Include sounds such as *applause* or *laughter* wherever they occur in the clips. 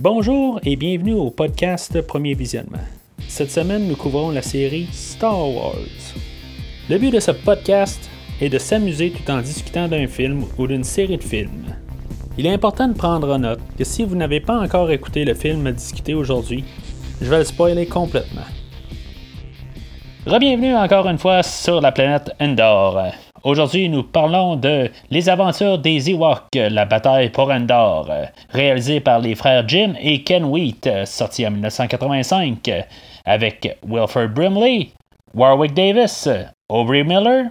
Bonjour et bienvenue au podcast Premier Visionnement. Cette semaine, nous couvrons la série Star Wars. Le but de ce podcast est de s'amuser tout en discutant d'un film ou d'une série de films. Il est important de prendre en note que si vous n'avez pas encore écouté le film à discuter aujourd'hui, je vais le spoiler complètement. Rebienvenue encore une fois sur la planète Endor. Aujourd'hui, nous parlons de Les aventures des Ewoks, la bataille pour Endor, réalisé par les frères Jim et Ken Wheat, sorti en 1985, avec Wilford Brimley, Warwick Davis, Aubrey Miller,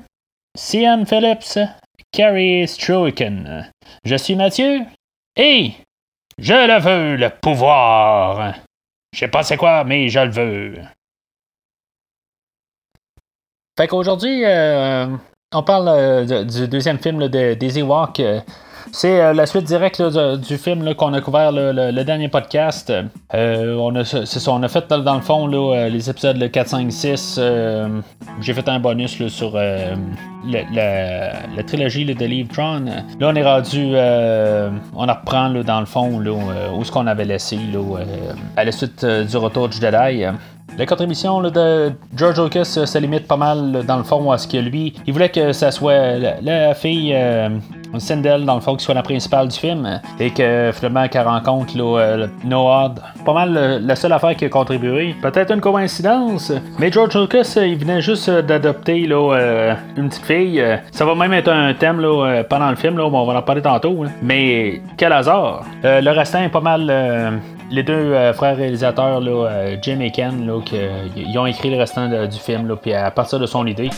Cian Phillips, Carrie Struiken. Je suis Mathieu et je le veux, le pouvoir. Je sais pas c'est quoi, mais je le veux. Fait qu'aujourd'hui, euh, on parle euh, du deuxième film de, des Ewoks. C'est euh, la suite directe du film qu'on a couvert le, dernier podcast. on, a, ça, on a fait dans, le fond les épisodes 4, 5, 6. J'ai fait un bonus sur la, trilogie de Livre Tron. Là, on est rendu. on reprend dans le fond où ce qu'on avait laissé à la suite du retour du Jedi. La contribution de George Lucas euh, se limite pas mal dans le fond à ce que lui, il voulait que ça soit la, fille euh, Sindel dans le fond qui soit la principale du film et que finalement qu'elle rencontre euh, Noah. Pas mal la seule affaire qui a contribué. Peut-être une coïncidence, mais George Lucas il venait juste d'adopter une petite fille. Ça va même être un thème pendant le film, là, on va en parler tantôt. Mais quel hasard. le restant est pas mal les deux euh, frères réalisateurs, euh, Jim et Ken, ils ont écrit le restant du film, puis à partir de son idée.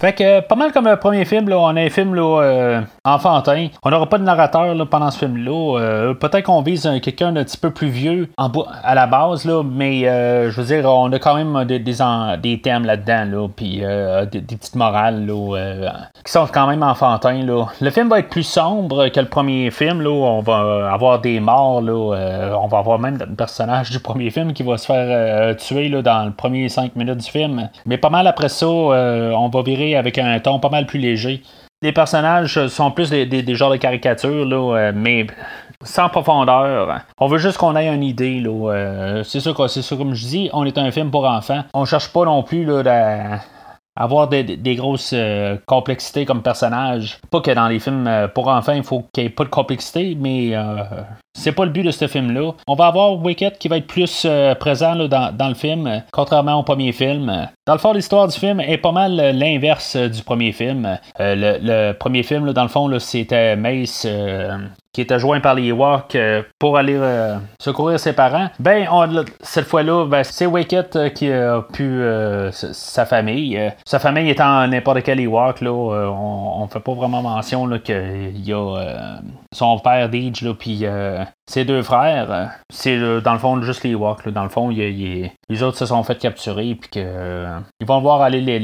Fait que pas mal comme le premier film, là, on a un film là, euh, enfantin. On n'aura pas de narrateur là, pendant ce film-là. Euh, peut-être qu'on vise quelqu'un d'un petit peu plus vieux en, à la base, là, mais euh, je veux dire, on a quand même des, des, thèmes là-dedans, là, puis des, petites morales là, qui sont quand même enfantins. Là. Le film va être plus sombre que le premier film. Là, on va avoir des morts. Là, on va avoir même un personnage du premier film qui va se faire tuer là, dans le premier 5 minutes du film. Mais pas mal après ça, on va virer avec un ton pas mal plus léger. Les personnages sont plus des, genres de caricatures, là, euh, mais sans profondeur. On veut juste qu'on ait une idée. Là, euh, c'est sûr, c'est sûr, comme je dis, on est un film pour enfants. On cherche pas non plus là, avoir des, grosses euh, complexités comme personnage. Pas que dans les films pour enfants, il faut qu'il n'y ait pas de complexité, mais c'est pas le but de ce film-là. On va avoir Wicked qui va être plus présent dans, dans, le film, contrairement au premier film. Dans le fond, l'histoire du film est pas mal l'inverse du premier film. Euh, le, premier film, dans le fond, c'était Mace euh, qui était joint par les Ewoks euh, pour aller secourir ses parents. Ben, cette fois-là, ben, c'est Wicket qui a pu sa famille. sa famille étant n'importe quel Ewok, là, on, on, fait pas vraiment mention qu'il y a son père Deej, puis ses deux frères. C'est dans le fond juste les Ewoks. Dans le fond, les autres se sont fait capturer, puis que ils vont voir aller les,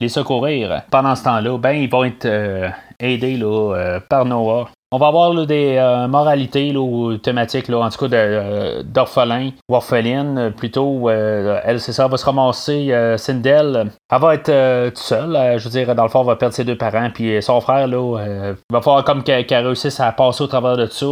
les, secourir. Pendant ce temps-là, ben, ils vont être euh, aidés là, euh, par Noah. On va avoir des euh, moralités là, ou thématiques, là, en tout cas d'orphelins ou orphelines. Plutôt, elle, c'est ça, va se ramasser. Sindel, elle va être toute seule. je veux dire, dans le fond, elle va perdre ses deux parents. Puis son frère, là, il va falloir comme qu'elle réussisse à passer au travers de ça.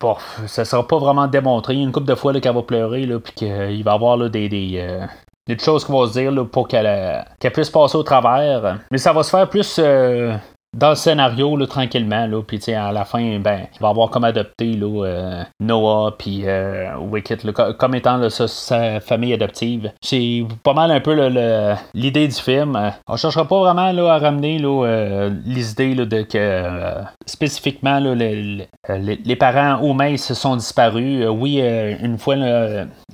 Bon, ça sera pas vraiment démontré. Une couple de fois qu'elle va pleurer, là, puis qu'il va avoir là, des, des, des choses qu'on va se dire là, pour qu'elle puisse passer au travers. Mais ça va se faire plus euh, dans le scénario, tranquillement, là, puis à la fin, ben, il va avoir comme adopté euh, Noah puis euh, Wicket comme étant sa, famille adoptive. C'est pas mal un peu l'idée du film. On cherchera pas vraiment à ramener euh, les idées de que spécifiquement les, parents ou se sont disparus. oui, une fois,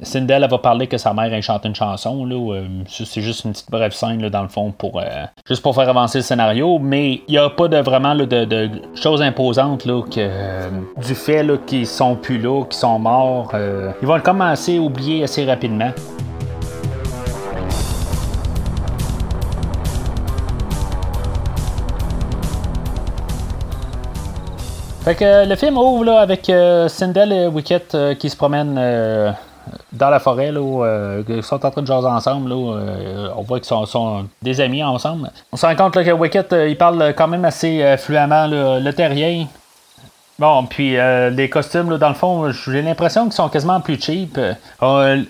Cindel va parler que sa mère a chanté une chanson. c'est juste une petite brève scène dans le fond pour juste pour faire avancer le scénario, mais il y a pas de vraiment de, choses imposantes là, que, euh, du fait qu'ils sont plus là, qu'ils sont morts. Euh, ils vont commencer à oublier assez rapidement. Fait que le film ouvre là, avec euh, Sindel et Wicket qui se promènent dans la forêt, là, où, euh, ils sont en train de jaser ensemble. Là, euh, on voit qu'ils sont, des amis ensemble. On se rend compte que Wicket, euh, il parle quand même assez fluemment le terrien. Bon, puis les costumes, dans le fond, j'ai l'impression qu'ils sont quasiment plus cheap.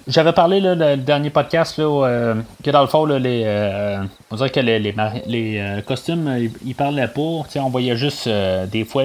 J'avais parlé là, le dernier podcast là, que dans le fond, les, on dirait que les, les, costumes, ils, parlaient pas. on voyait juste des fois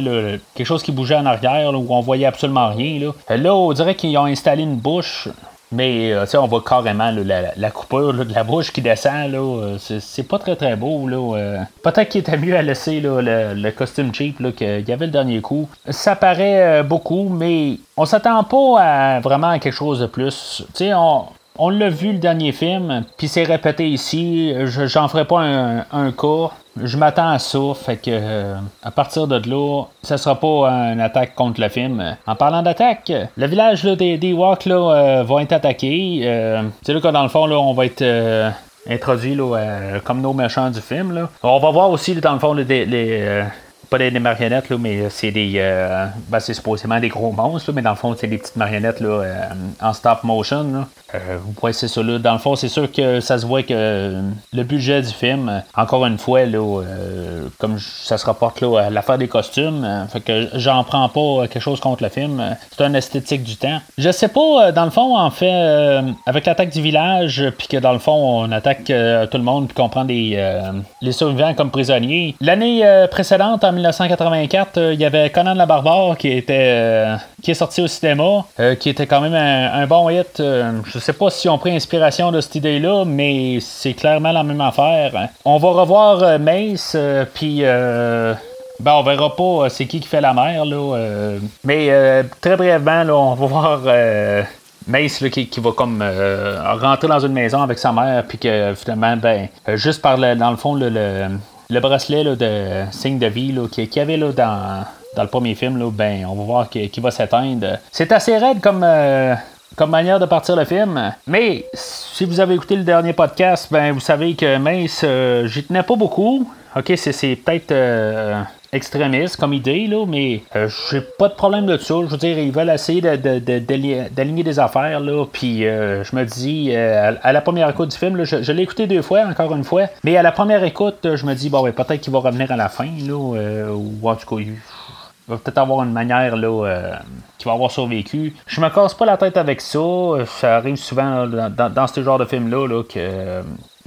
quelque chose qui bougeait en arrière où on voyait absolument rien. Là, là on dirait qu'ils ont installé une bouche mais euh, on voit carrément la, coupure de la bouche qui descend. Là, euh, c'est, pas très très beau. Là, euh. Peut-être qu'il était mieux à laisser le, costume cheap qu'il y avait le dernier coup. Ça paraît beaucoup, mais on s'attend pas à vraiment quelque chose de plus. On, on l'a vu le dernier film, puis c'est répété ici. J'en ferai pas un, un cas je m'attends à ça, fait que euh, à partir de là, ça sera pas une attaque contre le film. En parlant d'attaque, le village des, des Walks là, euh, va être attaqué. Euh, c'est là que dans le fond, là, on va être introduit là, comme nos méchants du film. Là. On va voir aussi dans le fond les pas des, marionnettes, là, mais c'est des. ben, c'est supposément des gros monstres, mais dans le fond, c'est des petites marionnettes là, en stop motion. Là. Euh, c'est ça. Là. Dans le fond, c'est sûr que ça se voit que le budget du film, encore une fois, là, euh, comme ça se rapporte là, à l'affaire des costumes, euh, fait que j'en prends pas quelque chose contre le film. C'est un esthétique du temps. Je sais pas, dans le fond, en fait, avec l'attaque du village, puis que dans le fond, on attaque tout le monde, puis qu'on prend des, les survivants comme prisonniers. L'année précédente, en 1984, il y avait Conan la Barbare qui était qui est sorti au cinéma, qui était quand même un, bon hit. je sais pas si on pris inspiration de cette idée-là, mais c'est clairement la même affaire. On va revoir euh, Mace, euh, puis. Euh, ben, on verra pas c'est qui qui fait la mère, là. mais très brièvement, là, on va voir Mace qui, va comme rentrer dans une maison avec sa mère, puis que finalement, ben, juste par le, dans le fond, le, bracelet de signe de vie qu'il qui y avait là, dans, le premier film, là, ben, on va voir qu'il va s'éteindre. C'est assez raide comme comme manière de partir le film. Mais si vous avez écouté le dernier podcast, ben vous savez que Mace, euh, j'y tenais pas beaucoup. Ok, c'est peut-être euh, extrémiste comme idée, là, mais euh, j'ai pas de problème de ça. Je veux dire, ils veulent essayer d'aligner des affaires, là, puis je me dis, à, la première écoute du film, je, l'ai écouté deux fois, encore une fois, mais à la première écoute, je me dis, bon, ben, peut-être qu'il va revenir à la fin, là, ou en tout cas, il va peut-être avoir une manière là, euh, qui va avoir survécu. Je me casse pas la tête avec ça. Ça arrive souvent dans, dans, ce genre de film-là là, que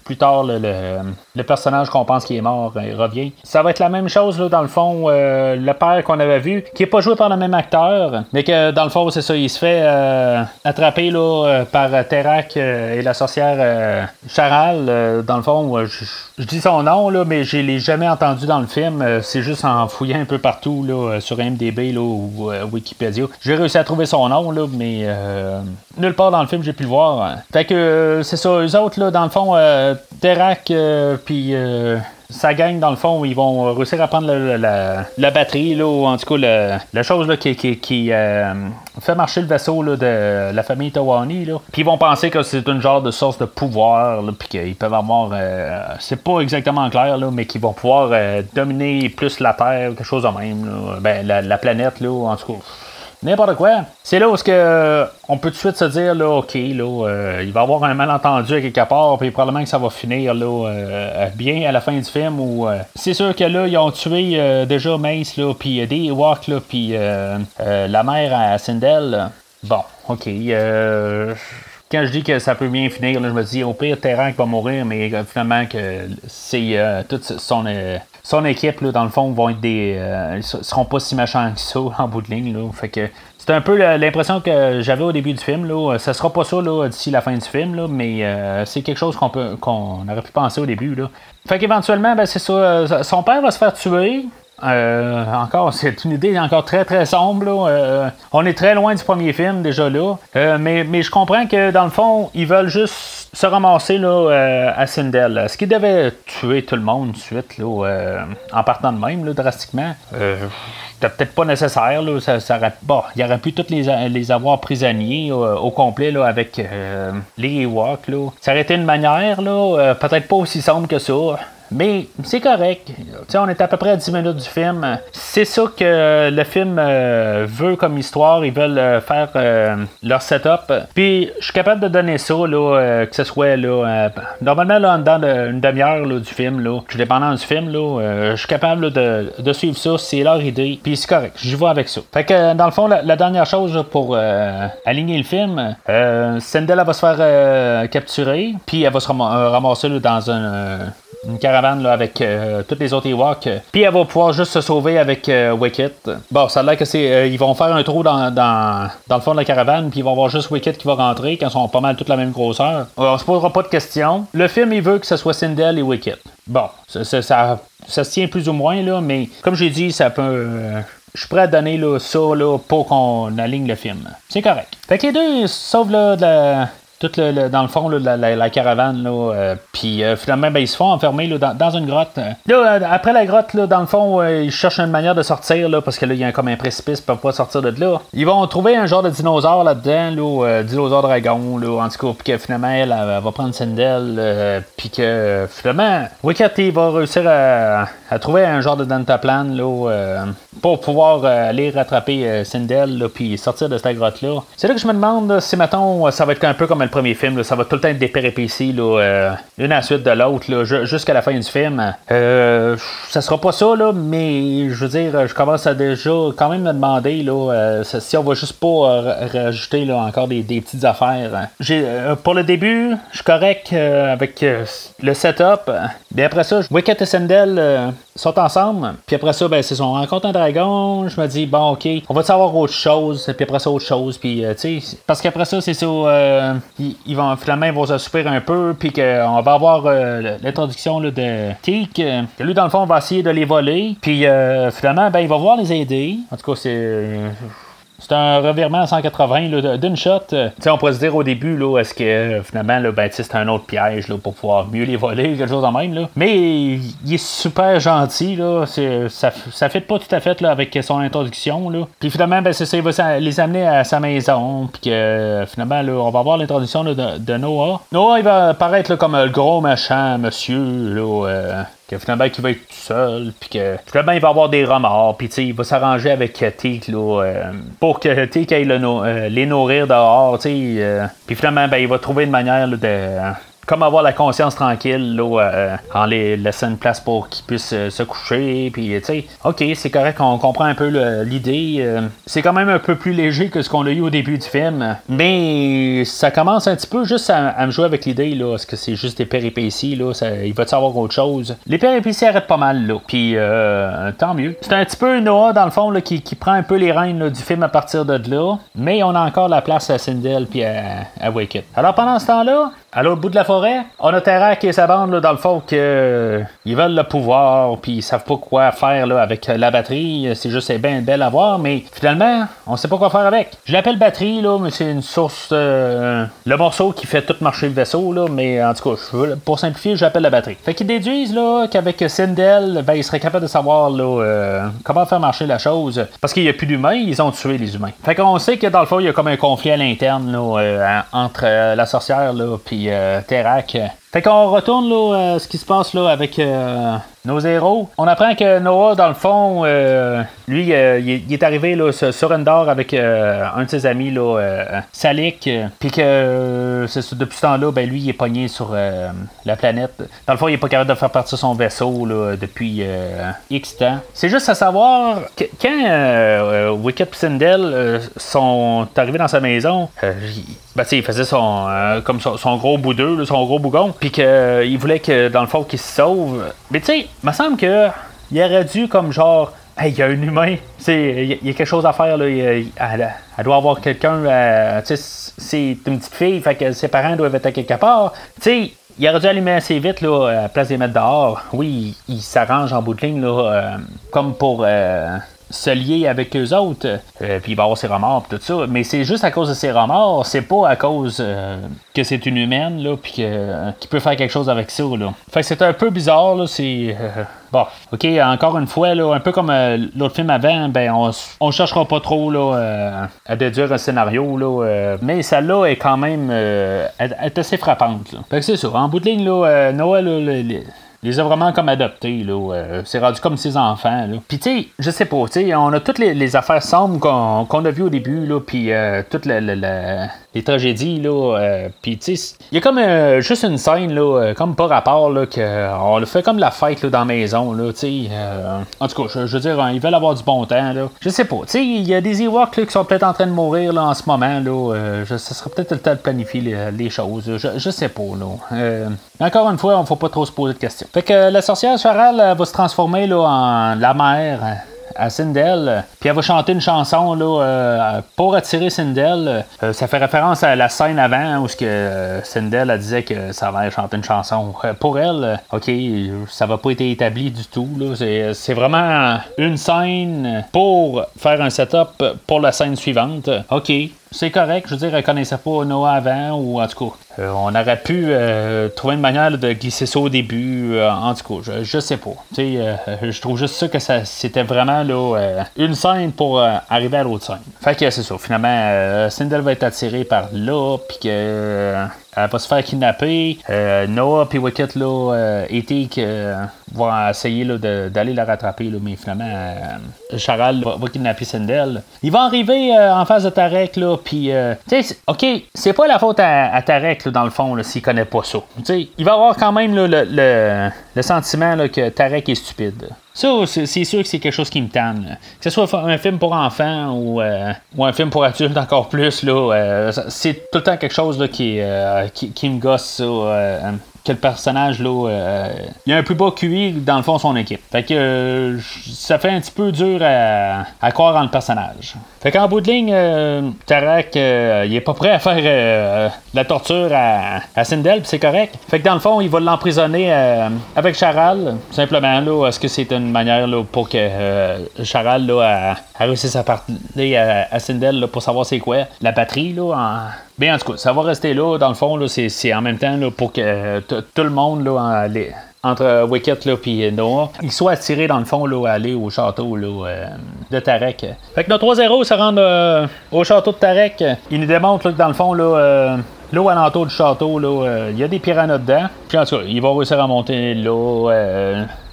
plus tard, le, personnage qu'on pense qui est mort il revient. Ça va être la même chose, là, dans le fond, euh, le père qu'on avait vu, qui est pas joué par le même acteur, mais que dans le fond, c'est ça, il se fait euh, attraper là, euh, par Terak et la sorcière Charal. dans le fond, je, dis son nom, là, mais je l'ai jamais entendu dans le film. c'est juste en fouillant un peu partout là, sur MDB là, ou Wikipédia. J'ai réussi à trouver son nom, là, mais nulle part dans le film, j'ai pu le voir. Fait que c'est ça, eux autres, là, dans le fond, Terak, euh, puis euh, sa gang, dans le fond, ils vont réussir à prendre la, batterie, là, ou en tout cas la chose là, qui, euh, fait marcher le vaisseau de la famille Tawani. Puis ils vont penser que c'est une genre de source de pouvoir, puis qu'ils peuvent avoir. c'est pas exactement clair, là, mais qu'ils vont pouvoir dominer plus la Terre, quelque chose de même. Ben, la, la, planète, là, en tout cas n'importe quoi. C'est là où que, euh, on peut tout de suite se dire, là, OK, là, euh, il va y avoir un malentendu à quelque part, puis probablement que ça va finir là, euh, bien à la fin du film. Ou c'est sûr que là, ils ont tué déjà Mace, là, puis des Walk, là, puis la mère à Sindel. Bon, OK. quand je dis que ça peut bien finir, là, je me dis au pire, Terran va mourir, mais finalement que c'est toute son son équipe, là, dans le fond, vont être des. Euh, seront pas si méchants que ça *laughs* en bout de ligne. Là. Fait que c'est un peu l'impression que j'avais au début du film. Là. Ça sera pas ça d'ici la fin du film, là, mais euh, c'est quelque chose qu'on peut qu'on aurait pu penser au début. Là. Fait qu'éventuellement, ben, c'est ça. Euh, son père va se faire tuer. Encore, c'est une idée encore très très sombre. Là. on est très loin du premier film déjà là. mais, mais je comprends que dans le fond, ils veulent juste se ramasser là, euh, à Sindel. Ce qui devait tuer tout le monde de suite, là, euh, en partant de même, là, drastiquement? Euh, c'était peut-être pas nécessaire. Là, ça, bon, il aurait pu tous les, les avoir prisonniers au complet là, avec les Ewoks. Là. Ça aurait été une manière, là, peut-être pas aussi sombre que ça. Mais c'est correct. sais, on est à peu près à 10 minutes du film. C'est ça que le film euh, veut comme histoire. Ils veulent euh, faire euh, leur setup. Puis je suis capable de donner ça, là, que ce soit là, normalement là, en dedans d'une demi-heure du film. Là, je suis dépendant du film. Là, je suis capable de, de, suivre ça. C'est leur idée. Puis c'est correct. J'y vais avec ça. Fait que dans le fond, la, dernière chose pour aligner le film, Sendel va se faire capturer. Puis elle va se ramasser dans un une caravane là, avec euh, toutes les autres Ewoks. Puis elle va pouvoir juste se sauver avec euh, Wicket. Bon, ça a l'air que c'est. Euh, ils vont faire un trou dans, dans, dans, le fond de la caravane, puis ils vont avoir juste Wicket qui va rentrer quand ils sont pas mal toute la même grosseur. on se posera pas de questions. Le film, il veut que ce soit Sindel et Wicket. Bon, ça, ça, se tient plus ou moins, là, mais comme j'ai dit, ça peut. je suis prêt à donner là, ça là, pour qu'on aligne le film. C'est correct. Fait que les deux sauvent là, de la, tout le, dans le fond, là, la, la, caravane, là, euh, puis euh, finalement, ben, ils se font enfermer là, dans, une grotte. Là, euh, après la grotte, là, dans le fond, ils cherchent une manière de sortir, là, parce que là, il y a comme un précipice, ils peuvent pas sortir de là. Ils vont trouver un genre de dinosaure là-dedans, là, dinosaure dragon, là, en tout cas, puis que finalement, elle, va prendre Sindel, puis que finalement, Wicket, va réussir à, à, trouver un genre de dentaplan, là, pour pouvoir aller rattraper Sindel, puis sortir de cette grotte-là. C'est là que je me demande si, mettons, ça va être un peu comme premier film, ça va tout le temps être des péripéties, là, euh, une à la suite de l'autre, jusqu'à la fin du film. Euh, ça sera pas ça, là, mais je veux dire, je commence à déjà quand même me demander là, euh, si on va juste pas rajouter là, encore des, petites affaires. J'ai, pour le début, je suis correct avec le setup. Mais après ça, Wicket et Sendel sont ensemble. Puis après ça, ben, c'est son rencontre un dragon. Je me dis, bon, ok, on va savoir autre chose? Puis après ça, autre chose. Puis, tu sais, parce qu'après ça, c'est ça ils, vont finalement ils vont se un peu, puis qu'on va avoir euh, l'introduction de Teak, que lui dans le fond va essayer de les voler, puis euh, finalement ben il va voir les aider. En tout cas c'est c'est un revirement à 180 d'une shot. Euh, on pourrait se dire au début, est-ce que euh, finalement, là, ben, c'est un autre piège pour pouvoir mieux les voler, quelque chose de même. Là. Mais il est super gentil. Là. Ça, ça fait pas tout à fait avec son introduction. Là. Puis finalement, ben, c'est ça, il va les amener à sa maison. Puis que finalement, là, on va voir l'introduction de, Noah. Noah, il va apparaître là, comme le gros machin monsieur. Là, euh, que finalement il va être tout seul, puis que finalement il va avoir des remords, puis il va s'arranger avec Teak là, euh, pour que Teak aille euh, les nourrir dehors, euh, puis finalement ben, il va trouver une manière de comme avoir la conscience tranquille là, euh, en les laissant une place pour qu'ils puissent euh, se coucher. Puis, tu sais, ok, c'est correct, on comprend un peu l'idée. Euh, c'est quand même un peu plus léger que ce qu'on a eu au début du film. Mais ça commence un petit peu juste à, me jouer avec l'idée. là Est-ce que c'est juste des péripéties là, Il va savoir autre chose? Les péripéties arrêtent pas mal. là Puis, tant mieux. C'est un petit peu Noah, dans le fond, là, qui, prend un peu les rênes du film à partir de là. Mais on a encore la place à Sindel puis à, à Wicked. Alors, pendant ce temps-là, à l'autre bout de la forêt, on a Terrac et sa bande, là, dans le fond, que euh, ils veulent le pouvoir, puis ils savent pas quoi faire là, avec la batterie. C'est juste bien belle à voir, mais finalement, on sait pas quoi faire avec. Je l'appelle batterie, là, mais c'est une source. Euh, le morceau qui fait tout marcher le vaisseau, là, mais en tout cas, pour simplifier, j'appelle la batterie. Fait qu'ils déduisent là, qu'avec Sindel, ben, ils seraient capables de savoir là, euh, comment faire marcher la chose. Parce qu'il n'y a plus d'humains, ils ont tué les humains. Fait qu'on sait que dans le fond, il y a comme un conflit à l'interne là, entre la sorcière là, puis euh, Terak. Fait qu'on retourne là, ce qui se passe là avec euh, nos héros. On apprend que Noah, dans le fond, euh, lui, euh, il, est arrivé là, sur Endor avec euh, un de ses amis, là, Salik. Puis que depuis ce temps-là, ben, lui, il est pogné sur la planète. Dans le fond, il est pas capable de faire partir son vaisseau là, depuis X temps. C'est juste à savoir que quand Wicked Sindel sont arrivés dans sa maison, ben, il faisait son, comme son, gros boudeux, son gros bougon. Puis qu'il voulait que, dans le fond, qu'il se sauve. Mais tu sais, me semble que il aurait dû comme genre il y a un humain, il y, a quelque chose à faire, là, elle, doit avoir quelqu'un, euh, c'est une petite fille, fait que ses parents doivent être quelque part. sais il aurait dû allumer assez vite là, à la place des mettre dehors. Oui, il, s'arrange en bout de ligne, là, euh, comme pour euh, se lier avec eux autres, puis il avoir ses remords tout ça. Mais c'est juste à cause de ses remords, c'est pas à cause que c'est une humaine, là, puis qui peut faire quelque chose avec ça, là. Fait que c'est un peu bizarre, là, c'est... Bon, ok, encore une fois, là, un peu comme euh, l'autre film avant, ben on, on cherchera pas trop là, euh, à déduire un scénario, là, euh, mais celle-là est quand même est assez frappante. Fait que c'est ça. En bout de ligne, là, Noël, les a vraiment comme adoptés. Là, c'est rendu comme ses enfants. Là. Puis tu sais, je sais pas, tu sais, on a toutes les, affaires sombres qu'on, a vues au début, là, puis toutes les tragédies, là. puis tu sais, il y a comme juste une scène, là, comme par rapport, là, qu'on le fait comme la fête là, dans la maison, là, tu sais. en tout cas, je, veux dire, ils veulent avoir du bon temps, là. Je sais pas, tu sais, il y a des Ewoks qui sont peut-être en train de mourir là, en ce moment, là. ce serait peut-être le temps de planifier les, choses. Je, sais pas, là. encore une fois, on ne faut pas trop se poser de questions. Fait que la sorcière Charal va se transformer là, en la mère à Sindel, puis elle va chanter une chanson là, euh, pour attirer Sindel. Euh, ça fait référence à la scène avant où ce euh, Sindel disait que ça va chanter une chanson. pour elle, ok, ça va pas être établi du tout. C'est, vraiment une scène pour faire un setup pour la scène suivante. Ok, c'est correct. Je veux dire, elle connaissait pas Noah avant, ou en tout cas, euh, on aurait pu euh, trouver une manière de glisser ça au début. Euh, en tout cas, je, sais pas. je trouve juste ça que ça c'était vraiment là, une scène pour arriver à l'autre scène. Fait que c'est ça. Finalement, Sindel va être attiré par là, puis que elle va se faire kidnapper. Noah puis Wicket là, Ethic vont essayer d'aller la rattraper, là, mais finalement, Charal va, kidnapper Sindel. Il va arriver en face de Tarek, là, puis, tu sais, ok, c'est pas la faute à, Tarek, dans le fond, s'il connaît pas ça. il va avoir quand même le, sentiment que Tarek est stupide. Ça, c'est sûr que c'est quelque chose qui me tanne. Que ce soit un film pour enfants ou, euh, un film pour adultes encore plus, euh, c'est tout le temps quelque chose qui, euh, qui, me gosse. Ça, le personnage, là, euh, il a un plus bas QI dans le fond son équipe. Fait que euh, ça fait un petit peu dur à, croire en le personnage. Fait qu'en bout de ligne, euh, Tarak, il est pas prêt à faire la torture à, Sindel, c'est correct. Fait que dans le fond, il va l'emprisonner avec Charal. Simplement, là, est-ce que c'est une manière là, pour que Charal là, a, réussi à parler à, Sindel pour savoir c'est quoi la batterie là, en Bien, en tout cas, ça va rester là. Dans le fond, c'est en même temps là, pour que euh, tout le monde, là, entre Wicket et Noah, ils soient attirés dans le fond là, à aller au château là, euh, de Tarek. Fait que nos 3-0 se rendent euh, au château de Tarek. Ils nous démontrent que dans le fond, là, L'eau alentour du château, là, il y a des piranhas dedans. Puis en tout cas, ils vont réussir à monter l'eau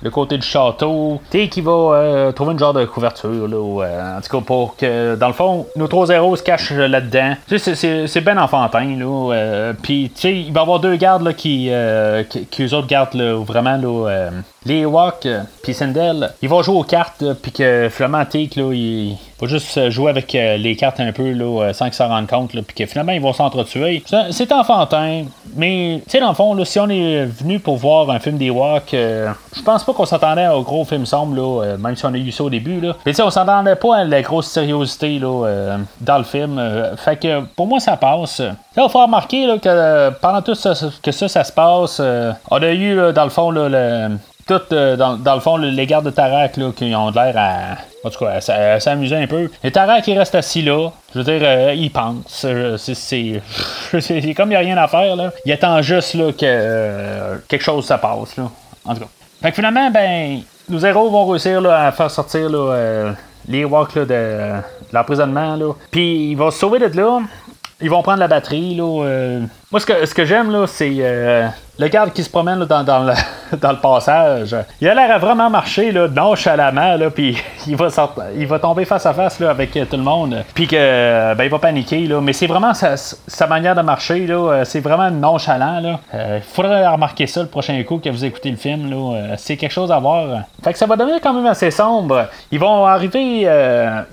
le côté du château. Tu qui va euh, trouver une genre de couverture, là, euh, en tout cas, pour que, dans le fond, nos trois héros se cachent là-dedans. Tu sais, c'est bien enfantin, là. Euh, Puis, tu sais, il va y avoir deux gardes, là, qui, qui, qui, eux autres gardent, là, vraiment, là, les Ewok, puis Sindel, ils vont jouer aux cartes, puis que finalement, Teak, là, il va juste jouer avec les cartes un peu, là, sans qu'ils s'en rendent compte, puis que finalement, ils vont s'entretuer. C'est enfantin, mais, tu sais, dans le fond, là, si on est venu pour voir un film des Ewok, je pense pas qu'on s'attendait au gros film sombre, là, euh, même si on a eu ça au début. Là. Mais on s'attendait pas à la grosse sériosité euh, dans le film. Euh, fait que pour moi, ça passe. Là, il faut remarquer que pendant tout ça, que ça, ça se passe, on a eu dans le fond le, tout dans, dans, le fond les gardes de Tarak là, qui ont l'air à en tout cas s'amuser un peu et Tarak qui reste assis là je veux dire il pense *laughs* c'est comme il n'y a rien à faire là il attend juste là, que quelque chose se passe là en tout cas fait que finalement, ben, nos héros vont réussir à faire sortir euh, les walks de, l'emprisonnement. Puis ils vont se sauver de là. Ils vont prendre la batterie. Là, euh. Moi, ce que, ce que j'aime, là, c'est euh, le garde qui se promène dans, dans, le, *laughs* dans, le, passage, il a l'air à vraiment marcher là, nonchalamment, là, puis *laughs* il va, il va tomber face à face là, avec euh, tout le monde, puis que ben, il va paniquer. Là, mais c'est vraiment sa, sa, manière de marcher, là, euh, c'est vraiment nonchalant. Il euh, faudrait remarquer ça le prochain coup que vous écoutez le film. Là, c'est quelque chose à voir. Fait que ça va devenir quand même assez sombre. Ils vont arriver,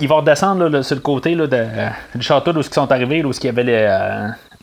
ils vont redescendre là, sur le côté là, du château d'où ils sont arrivés, où il y avait les,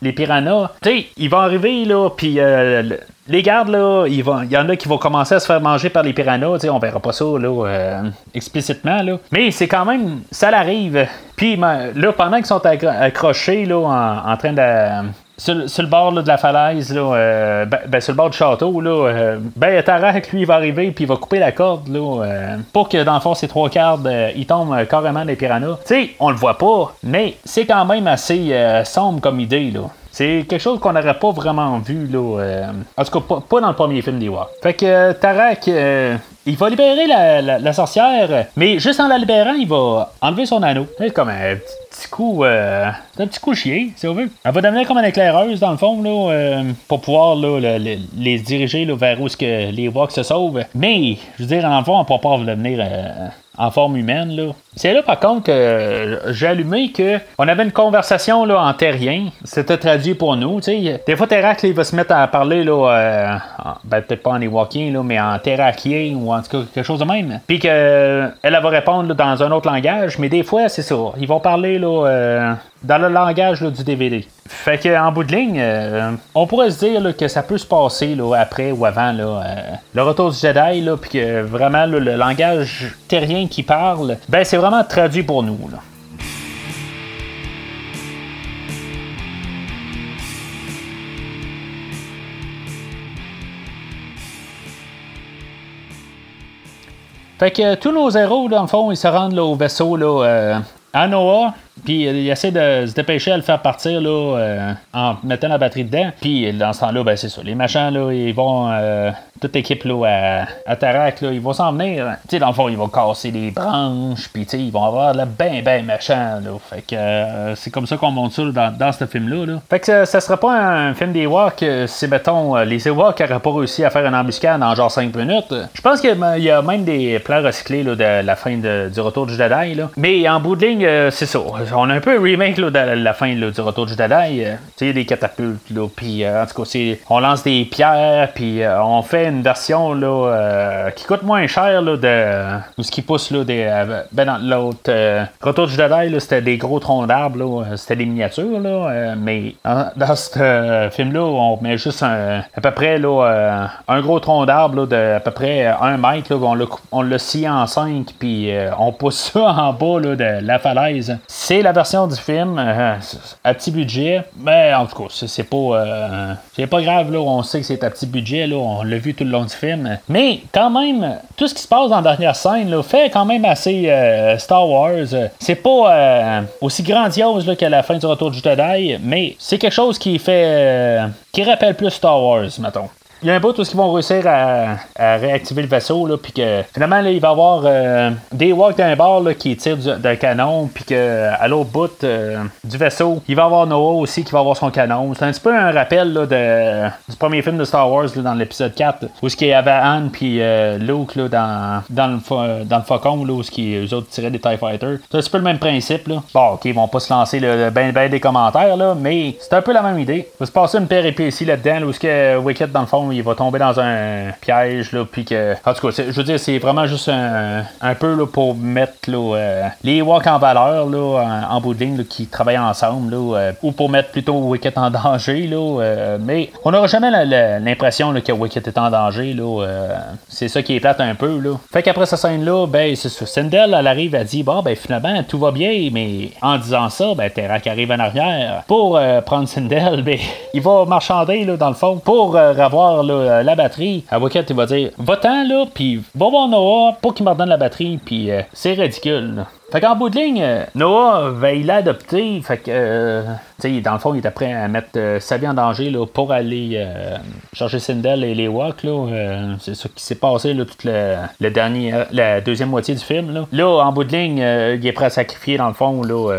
les piranhas. Tu sais, ils vont arriver, là, puis euh, les gardes, là, il y en a qui vont commencer à se faire manger par les piranhas. Tu sais, on verra pas ça, là, euh, explicitement, là. Mais c'est quand même, ça l'arrive. Puis là, pendant qu'ils sont accrochés, là, en, train de sur, le bord de la falaise, là, euh, ben, ben, sur le bord du château, là, euh, ben, Tarak, lui, il va arriver puis il va couper la corde là, pour que dans le fond, ces trois cordes, ils tombent carrément des piranhas. Tu sais, on le voit pas, mais c'est quand même assez sombre comme idée. Là. C'est quelque chose qu'on n'aurait pas vraiment vu, là. Euh, en tout cas, pas, dans le premier film des Fait que euh, Tarak, euh, il va libérer la, sorcière, mais juste en la libérant, il va enlever son anneau. C'est comme un petit coup, euh, un petit coup chier, si on veut. Elle va devenir comme une éclaireuse, dans le fond, là, euh, pour pouvoir là, les diriger vers où que les Walks se sauvent. Mais, je veux dire, dans le fond, on ne pourra pas devenir euh, en forme humaine. Là. C'est là, par contre, que j'ai allumé qu'on avait une conversation là, en terrien. C'était traduit pour nous. Des fois, Terrac, il va se mettre à parler, là, euh, ben, peut-être pas en Ewokien, là, mais en terracien ou en tout cas quelque chose de même. Puis qu'elle elle va répondre dans un autre langage, mais des fois, c'est ça. Ils vont parler là, euh, dans le langage du DVD. Fait qu'en bout de ligne, euh, on pourrait se dire que ça peut se passer là, après ou avant là, le retour du Jedi, puis que vraiment le langage terrien qui parle, ben c'est vraiment traduit pour nous. Là. Fait que tous nos héros, dans le fond, ils se rendent au vaisseau là, euh, à Noah. Puis il essaie de se dépêcher à le faire partir là, euh, en mettant la batterie dedans. Puis dans ce temps-là, ben, c'est ça. Les machins, là, ils vont. Euh, toute l'équipe là, à, à Tarak, là, ils vont s'en venir. Tu sais, dans le fond, ils vont casser des branches. Puis ils vont avoir le ben, ben machin. Là. Fait que euh, c'est comme ça qu'on monte ça dans, dans ce film-là. Là. Fait que ça, sera pas un film des Ewoks si, mettons, les Ewoks n'auraient pas réussi à faire une embuscade en genre 5 minutes. Je pense qu'il y a même des plans recyclés là, de la fin du retour du Jedi. Là. Mais en bout de ligne, c'est ça on a un peu un remake là, de la fin du retour du Jedi. Euh, tu sais, des catapultes, là, puis euh, en tout cas, on lance des pierres, puis euh, on fait une version là, qui coûte moins cher là, de ce qui pousse là, des, ben dans l'autre. retour du Jedi, c'était des gros troncs d'arbres, c'était des miniatures, là, mais dans ce film-là, on met juste un, à peu près là, un gros tronc d'arbre de à peu près un mètre, on, le, on le scie en cinq, puis on pousse *laughs* ça en bas de la falaise. C'est la version du film euh, à petit budget. Mais en tout cas, c'est pas, euh, c'est pas grave. Là, on sait que c'est à petit budget. Là, on l'a vu tout le long du film. Mais quand même, tout ce qui se passe dans la dernière scène fait quand même assez euh, Star Wars. C'est pas aussi grandiose là, qu'à la fin du Retour du Jedi, mais c'est quelque chose qui fait. qui rappelle plus Star Wars, mettons il y a un bout où ils vont réussir à, réactiver le vaisseau, là, puis que finalement, là, il va y avoir euh, des walks d'un bord là, qui tirent d'un canon, puis qu'à l'autre bout euh, du vaisseau, il va y avoir Noah aussi qui va avoir son canon. C'est un petit peu un rappel là, du premier film de Star Wars dans l'épisode 4, où ce y avait Anne puis euh, Luke là, dans, dans, le, dans le Faucon, là, où ce eux autres tiraient des TIE Fighters. C'est un petit peu le même principe. Là. Bon, ok, ils vont pas se lancer ben, ben des commentaires, là, mais c'est un peu la même idée. Il va se passer une péripétie là-dedans, où ce que Wicked, dans le fond, il va tomber dans un piège, là, puis que. En tout cas, je veux dire, c'est vraiment juste un, un peu là, pour mettre euh, les walks en valeur, là, en, bout de ligne, qui travaillent ensemble, euh, ou pour mettre plutôt Wicket en danger, là. Euh, mais on n'aura jamais l'impression que Wicket est en danger, c'est ça qui est plate un peu, là. Fait qu'après cette scène-là, ben, c'est. Sindel, elle arrive, elle dit, bon, ben, finalement, tout va bien, mais en disant ça, ben, Terra qui arrive en arrière pour prendre Sindel, *laughs* ben, il va marchander, là, dans le fond, pour avoir, là, la batterie, Avocat, il va dire Va-t'en, là, puis va voir Noah pour qu'il me redonne la batterie, puis euh, c'est ridicule. Fait qu'en bout de ligne, euh, Noah va l'adopter. Fait que, euh, tu sais, dans le fond, il est prêt à mettre euh, sa vie en danger là, pour aller chercher Sindel et les Walk. Là, c'est ça qui s'est passé là, toute dernier, la deuxième moitié du film. Là. là, en bout de ligne, il est prêt à sacrifier, dans le fond, là,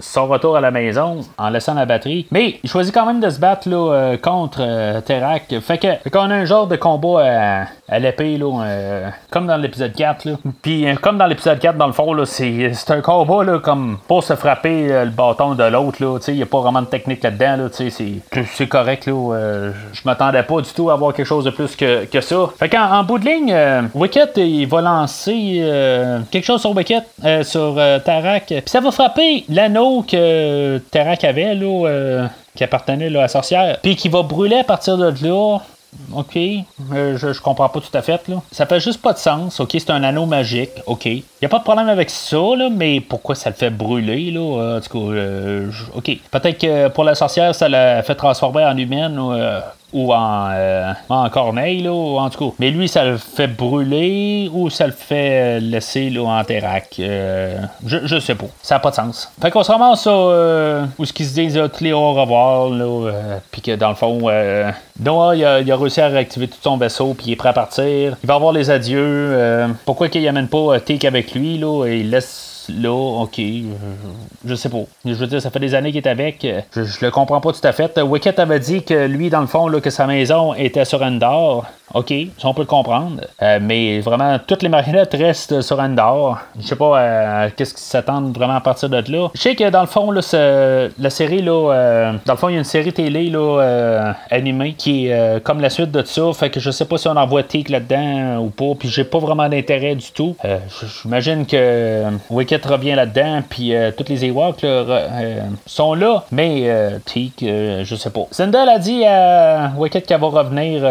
son retour à la maison en laissant la batterie. Mais il choisit quand même de se battre là, contre Terak. Fait que, qu'on a un genre de combat à, l'épée, là, comme dans l'épisode 4. Puis, comme dans l'épisode 4, dans le fond, c'est un combat comme pour se frapper euh, le bâton de l'autre. Pas vraiment de technique là-dedans. c'est correct. Là, euh, je m'attendais pas du tout à avoir quelque chose de plus que, que ça. Fait qu'en en bout de ligne, euh, Wicket il va lancer quelque chose sur Wicket, sur Tarak. Puis ça va frapper l'anneau que Tarak avait là, qui appartenait à la sorcière. Puis qui va brûler à partir de là. OK. Euh, je, comprends pas tout à fait. Là. Ça fait juste pas de sens. OK, c'est un anneau magique. OK. Y a pas de problème avec ça, là, mais pourquoi ça le fait brûler, là? Euh, en tout cas, euh, OK. Peut-être que pour la sorcière, ça l'a fait transformer en humaine. Ou en, en corneille, là, en tout cas. Mais lui, ça le fait brûler ou ça le fait laisser là, en terrac. je, je sais pas. Ça n'a pas de sens. Fait qu'on se ramasse où ce qu'ils se disent tous les au revoir, là, puis que dans le fond, Noah, il a, il a, réussi à réactiver tout son vaisseau, puis il est prêt à partir. Il va avoir les adieux. pourquoi qu'il amène pas Take avec lui, là, et il laisse là, ok, euh, je sais pas. Je veux dire, ça fait des années qu'il est avec. Euh, je, le comprends pas tout à fait. Wicket avait dit que lui, dans le fond, que sa maison était sur Endor. OK, ça on peut le comprendre. Euh, mais vraiment, toutes les marionnettes restent sur Endor. Je sais pas euh, qu'est-ce qu'ils s'attendent vraiment à partir de là. Je sais que dans le fond, là, la série, là, euh, dans le fond, il y a une série télé là, animée qui est comme la suite de ça. Fait que je sais pas si on envoie Teak là-dedans ou pas. Puis j'ai pas vraiment d'intérêt du tout. J'imagine que Wicket revient là-dedans. Puis tous les Ewoks sont là. Mais Teak, je sais pas. Sindel a dit à Wicket qu'elle va revenir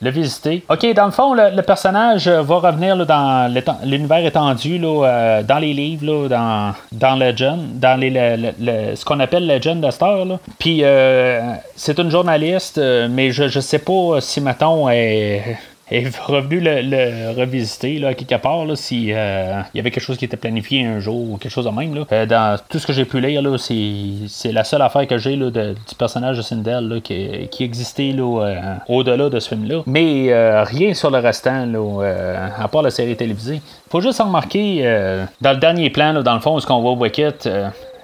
le visiter. Ok, dans le fond, le, personnage va revenir dans l'univers étendu, là, euh, dans les livres, dans, dans Legend, dans les, ce qu'on appelle Legend de Star. Puis euh, c'est une journaliste, euh, mais je, je sais pas si, mettons, elle est revenu le, revisiter là, quelque part s'il euh, y avait quelque chose qui était planifié un jour ou quelque chose de même. Là. Euh, dans tout ce que j'ai pu lire, là, c'est, la seule affaire que j'ai là, du personnage de Sindel là, qui, qui existait là, euh, au-delà de ce film-là. Mais rien sur le restant, là, à part la série télévisée. Faut juste en remarquer, dans le dernier plan, là, dans le fond, ce qu'on voit Wicket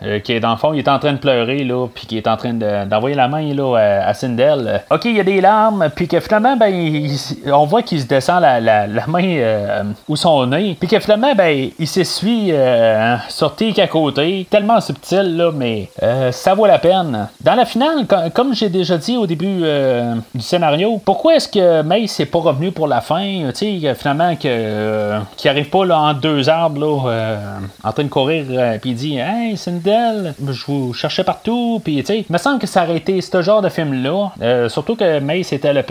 euh, qui est dans le fond, il est en train de pleurer, là, puis qui est en train d'envoyer la main là, à, Sindel. ok, il y a des larmes, puis que finalement, ben, on voit qu'il se descend la, la, main euh, où son nez, puis que finalement, ben, il s'essuie euh, sur à côté, tellement subtil, là, mais euh, ça vaut la peine. Dans la finale, comme j'ai déjà dit au début du scénario, pourquoi est-ce que Mace n'est pas revenu pour la fin, tu sais, finalement, que, qu'il arrive pas là, en deux arbres, là, en train de courir, puis il dit, hey, Sindel, je vous cherchais partout, puis tu sais, il me semble que ça aurait été ce genre de film-là. Euh, surtout que Mace était le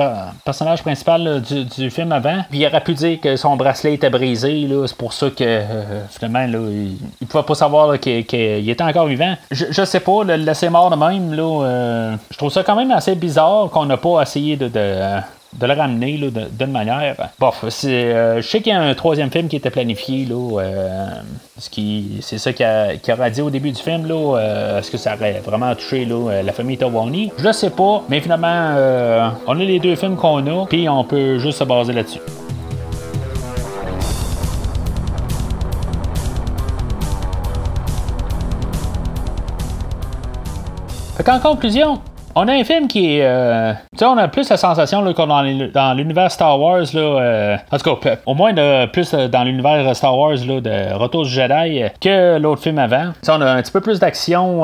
personnage principal du, film avant, puis il aurait pu dire que son bracelet était brisé, c'est pour ça que euh, finalement, il, ne pouvait pas savoir qu'il était encore vivant. Je, je sais pas, le laisser mort de même, là, euh, je trouve ça quand même assez bizarre qu'on n'a pas essayé de le ramener d'une manière. Bof, euh, je sais qu'il y a un troisième film qui était planifié. Là, euh, c'est ça qu'il a, aurait dit au début du film. Là, euh, est-ce que ça aurait vraiment touché là, la famille Tawani Je sais pas, mais finalement, on a les deux films qu'on a, puis on peut juste se baser là-dessus. en conclusion, on a un film qui est. Euh, tu sais, on a plus la sensation qu'on dans, dans l'univers Star Wars. Là, euh, en tout cas, au moins, a plus euh, dans l'univers Star Wars là, de Retour du Jedi que l'autre film avant. sais, on a un petit peu plus d'action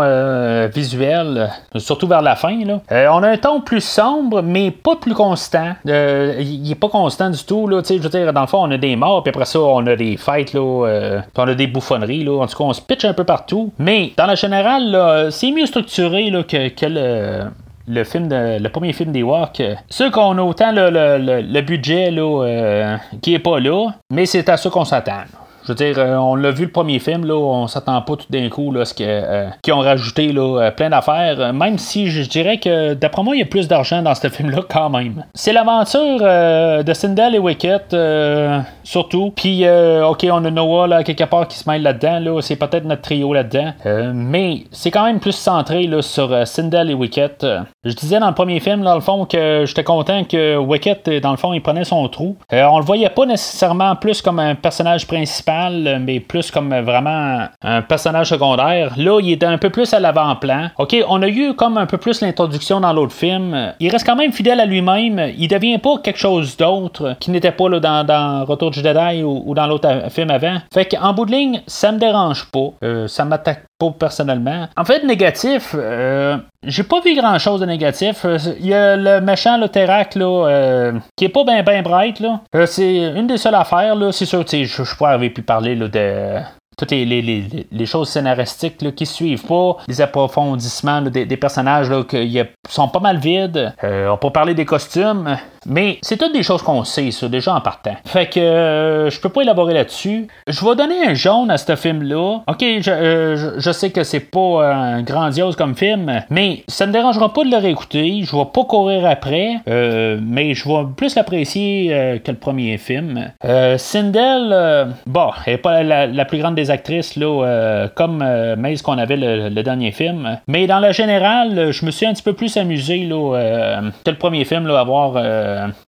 visuelle, surtout vers la fin. Là. on a un ton plus sombre, mais pas plus constant. Il est pas constant du tout. Là, je veux dire, dans le fond, on a des morts, puis après ça, on a des fights, là, puis on a des bouffonneries. Là. En tout cas, on se pitch un peu partout. Mais dans le général, c'est mieux structuré là, que, que le le film le premier film des Walk. Ceux qu'on a autant le, budget euh, qui est pas là, mais c'est à ça qu'on s'attend. Je veux dire, euh, on l'a vu le premier film, là, on s'attend pas tout d'un coup là, ce euh, qu'ils ont rajouté euh, plein d'affaires, même si je dirais que d'après moi, il y a plus d'argent dans ce *laughs* film-là quand même. C'est l'aventure de Sindel et Wicket, surtout. Puis, ok, on a Noah là, quelque part qui se mêle là-dedans, là, c'est peut-être notre trio là-dedans. mais c'est quand même plus centré là, sur Sindel et Wicket. Je disais dans le premier film, dans le fond, que j'étais content que Wicket, dans le fond, il prenait son trou. on le voyait pas nécessairement plus comme un personnage principal mais plus comme vraiment un personnage secondaire. Là, il est un peu plus à l'avant-plan. OK, on a eu comme un peu plus l'introduction dans l'autre film. Il reste quand même fidèle à lui-même. Il devient pas quelque chose d'autre qui n'était pas là, dans, Retour du Jedi ou, dans l'autre film avant. Fait qu'en bout de ligne, ça me dérange pas. Euh, ça m'attaque pas personnellement. En fait, négatif, euh, j'ai pas vu grand chose de négatif. Il y a le méchant, le Terak, là, euh, qui est pas bien ben bright. Là. c'est une des seules affaires. Là. C'est sûr, je, je pourrais avoir pu parler de toutes les, choses scénaristiques là, qui suivent pas, les approfondissements des, personnages qui sont pas mal vides. Euh, on peut parler des costumes, mais c'est toutes des choses qu'on sait, déjà en partant. Fait que euh, je peux pas élaborer là-dessus. Je vais donner un jaune à ce film-là. Ok, je, euh, sais que c'est pas un grandiose comme film, mais ça me dérangera pas de le réécouter. Je vais pas courir après, mais je vais plus l'apprécier que le premier film. Sindel, bon, elle est pas la, plus grande des actrices, là, comme Maze qu'on avait le, dernier film, mais dans la générale, je me suis un petit peu plus amusé là, que le premier film à voir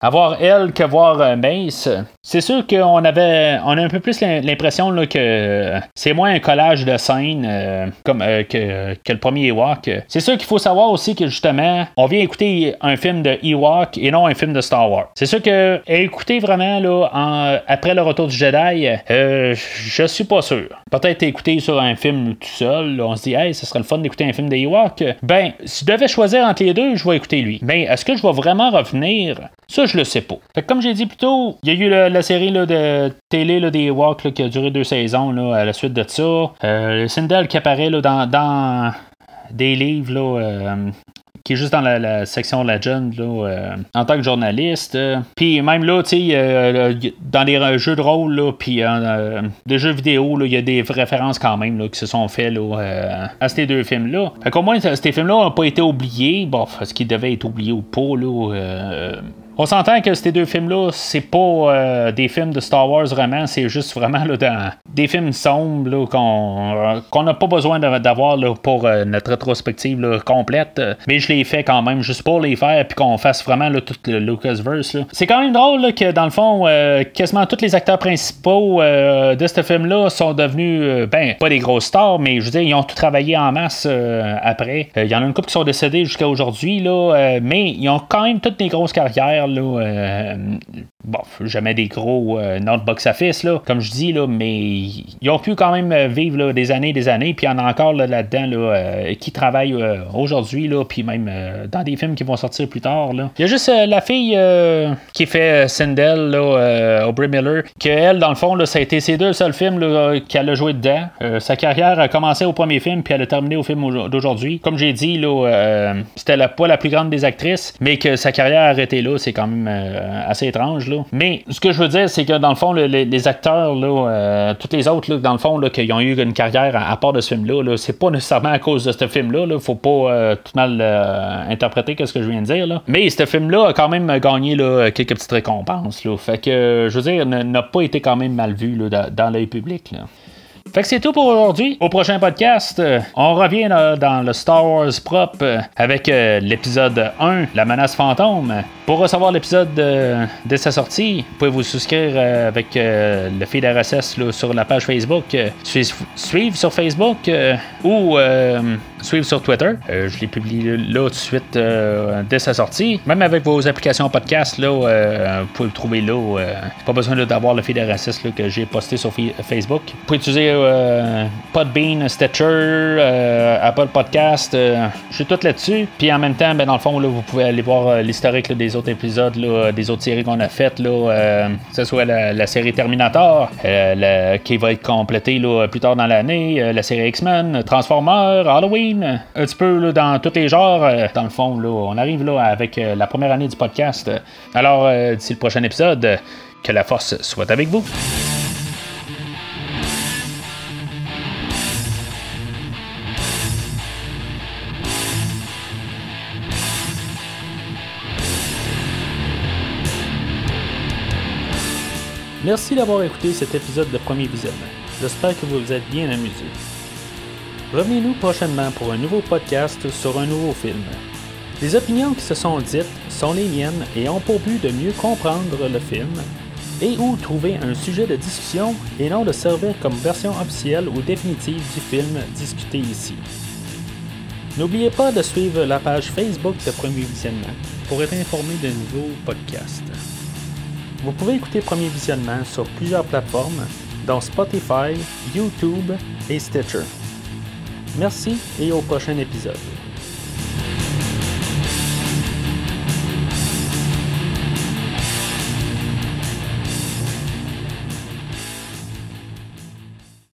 avoir euh, elle que voir euh, Mace. C'est sûr qu'on avait on a un peu plus l'impression que c'est moins un collage de scènes euh, comme que, le premier Ewok. C'est sûr qu'il faut savoir aussi que justement, on vient écouter un film de Ewok et non un film de Star Wars. C'est sûr que écouter vraiment là, après le retour du Jedi, je suis pas sûr. Peut-être écouter sur un film tout seul, on se dit, hey, ce serait le fun d'écouter un film de Ewok. Ben, si je devais choisir entre les deux, je vais écouter lui. Mais est-ce que je vais vraiment revenir? Ça, je le sais pas. comme j'ai dit plus tôt, il y a eu la, série de télé là, des Walks qui a duré deux saisons là, à la suite de ça. Euh, le Sindel qui apparaît dans, dans des livres là, euh, qui est juste dans la, section Legend là, euh, en tant que journaliste. Puis même là, tu sais, dans des jeux de rôle, là, puis des jeux vidéo, il y a des références quand même là, qui se sont faites à ces deux films-là. Fait qu'au moins, ces films-là n'ont pas été oubliés. Bon, ce qu'ils devaient être oubliés ou pas, là on s'entend que ces deux films-là, c'est pas euh, des films de Star Wars vraiment, c'est juste vraiment des films sombres qu'on n'a pas besoin d'avoir pour euh, notre rétrospective complète. Mais je les fais quand même juste pour les faire puis qu'on fasse vraiment tout le Lucasverse. C'est quand même drôle que dans le fond, euh, quasiment tous les acteurs principaux de ce film-là sont devenus, ben, pas des grosses stars, mais je veux dire, ils ont tout travaillé en masse après. Il y en a une couple qui sont décédés jusqu'à aujourd'hui, là, mais ils ont quand même toutes des grosses carrières. Euh, bon, jamais des gros euh, box-office, là, comme je dis, là, mais ils ont pu quand même euh, vivre des années des années, puis il y en a encore là-dedans là, qui travaillent aujourd'hui, là, puis même dans des films qui vont sortir plus tard. Là. Il y a juste la fille qui fait Sindel, là, Aubrey Miller, que elle, dans le fond, là, ça a été ses deux seuls films qu'elle a joué dedans. sa carrière a commencé au premier film, puis elle a terminé au film d'aujourd'hui. Comme j'ai dit, là, c'était pas la plus grande des actrices, mais que sa carrière a arrêté là, c'est quand même euh, assez étrange. Là. Mais ce que je veux dire, c'est que dans le fond, les acteurs, là, euh, tous les autres, là, dans le fond, qui ont eu une carrière à, part de ce film-là, c'est pas nécessairement à cause de ce film-là. Là. Faut pas euh, tout mal interpréter ce que je viens de dire. Mais ce film-là a quand même gagné quelques petites récompenses. Fait que, je veux dire, n'a pas été quand même mal vu dans, l'œil public. Fait que c'est tout pour aujourd'hui. Au prochain podcast, euh, on revient dans le Star Wars propre euh, avec euh, l'épisode 1, La menace fantôme. Pour recevoir l'épisode dès sa sortie, vous pouvez vous souscrire avec le feed RSS sur la page Facebook, suivre, sur Facebook ou suivre sur Twitter. je l'ai publié là tout de suite dès sa sortie. Même avec vos applications podcast, là, vous pouvez le trouver là. pas besoin d'avoir le feed RSS que j'ai posté sur Facebook. Vous pouvez utiliser euh, Podbean, Stitcher, euh, Apple Podcast. Euh, je suis tout là-dessus. Puis en même temps, ben, dans le fond, là, vous pouvez aller voir l'historique des autres épisodes, des autres séries qu'on a faites, là, que ce soit la, série Terminator, qui va être complétée plus tard dans l'année, la série X-Men, Transformers, Halloween, un petit peu dans tous les genres. dans le fond, on arrive là avec la première année du podcast. Alors, d'ici le prochain épisode, que la force soit avec vous. Merci d'avoir écouté cet épisode de Premier Visionnement. J'espère que vous vous êtes bien amusé. Revenez-nous prochainement pour un nouveau podcast sur un nouveau film. Les opinions qui se sont dites sont les miennes et ont pour but de mieux comprendre le film et ou trouver un sujet de discussion et non de servir comme version officielle ou définitive du film discuté ici. N'oubliez pas de suivre la page Facebook de Premier Visionnement pour être informé de nouveaux podcasts. Vous pouvez écouter Premier Visionnement sur plusieurs plateformes, dont Spotify, YouTube et Stitcher. Merci et au prochain épisode.